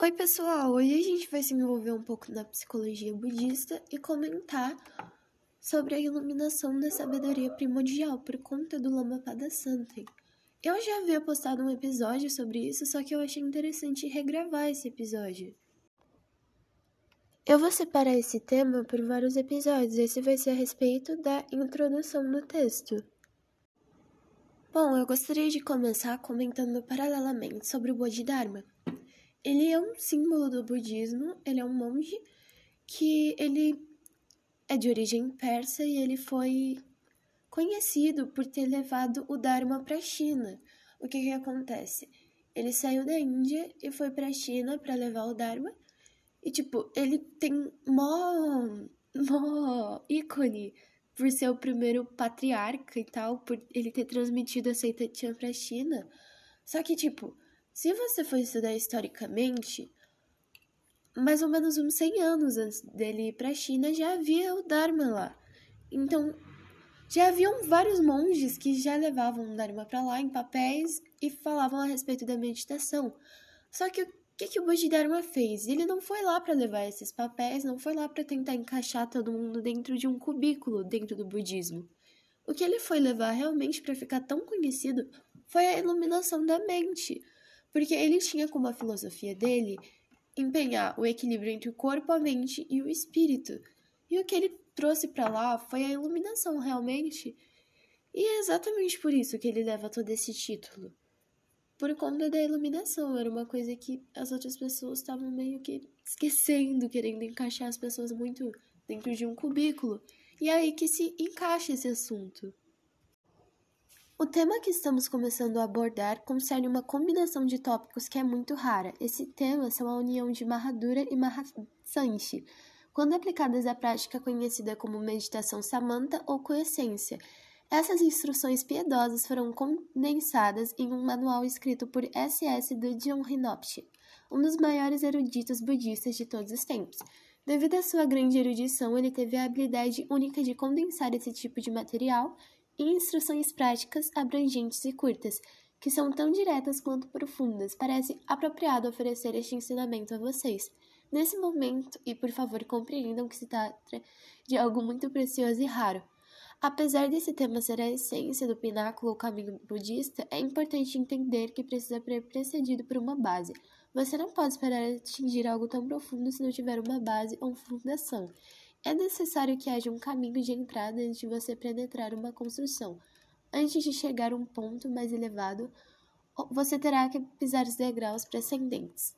Oi, pessoal! Hoje a gente vai se envolver um pouco na psicologia budista e comentar sobre a iluminação da sabedoria primordial por conta do Lama Santen. Eu já havia postado um episódio sobre isso, só que eu achei interessante regravar esse episódio. Eu vou separar esse tema por vários episódios, esse vai ser a respeito da introdução no texto. Bom, eu gostaria de começar comentando paralelamente sobre o Bodhidharma. Ele é um símbolo do budismo, ele é um monge que ele é de origem persa e ele foi conhecido por ter levado o Dharma para a China. O que que acontece? Ele saiu da Índia e foi para a China para levar o Dharma. E tipo, ele tem mó, mó ícone por ser o primeiro patriarca e tal, por ele ter transmitido a Seita Chan para a China. Só que tipo, se você for estudar historicamente, mais ou menos uns 100 anos antes dele ir para a China já havia o Dharma lá. Então, já haviam vários monges que já levavam o Dharma para lá em papéis e falavam a respeito da meditação. Só que o que, que o Bodhidharma fez? Ele não foi lá para levar esses papéis, não foi lá para tentar encaixar todo mundo dentro de um cubículo dentro do budismo. O que ele foi levar realmente para ficar tão conhecido foi a iluminação da mente porque ele tinha como a filosofia dele empenhar o equilíbrio entre o corpo, a mente e o espírito. E o que ele trouxe para lá foi a iluminação realmente. E é exatamente por isso que ele leva todo esse título. Por conta da iluminação, era uma coisa que as outras pessoas estavam meio que esquecendo, querendo encaixar as pessoas muito dentro de um cubículo. E é aí que se encaixa esse assunto. O tema que estamos começando a abordar concerne uma combinação de tópicos que é muito rara. Esse tema são a união de Mahadura e Mahasanshi, quando aplicadas à prática conhecida como meditação samanta ou coessência. Essas instruções piedosas foram condensadas em um manual escrito por S.S. Dujon Rinpoche, um dos maiores eruditos budistas de todos os tempos. Devido à sua grande erudição, ele teve a habilidade única de condensar esse tipo de material e instruções práticas abrangentes e curtas, que são tão diretas quanto profundas. Parece apropriado oferecer este ensinamento a vocês. Nesse momento, e por favor compreendam que se trata de algo muito precioso e raro. Apesar desse tema ser a essência do pináculo ou caminho budista, é importante entender que precisa ser precedido por uma base. Você não pode esperar atingir algo tão profundo se não tiver uma base ou fundação. É necessário que haja um caminho de entrada antes de você penetrar uma construção. Antes de chegar a um ponto mais elevado, você terá que pisar os degraus precedentes.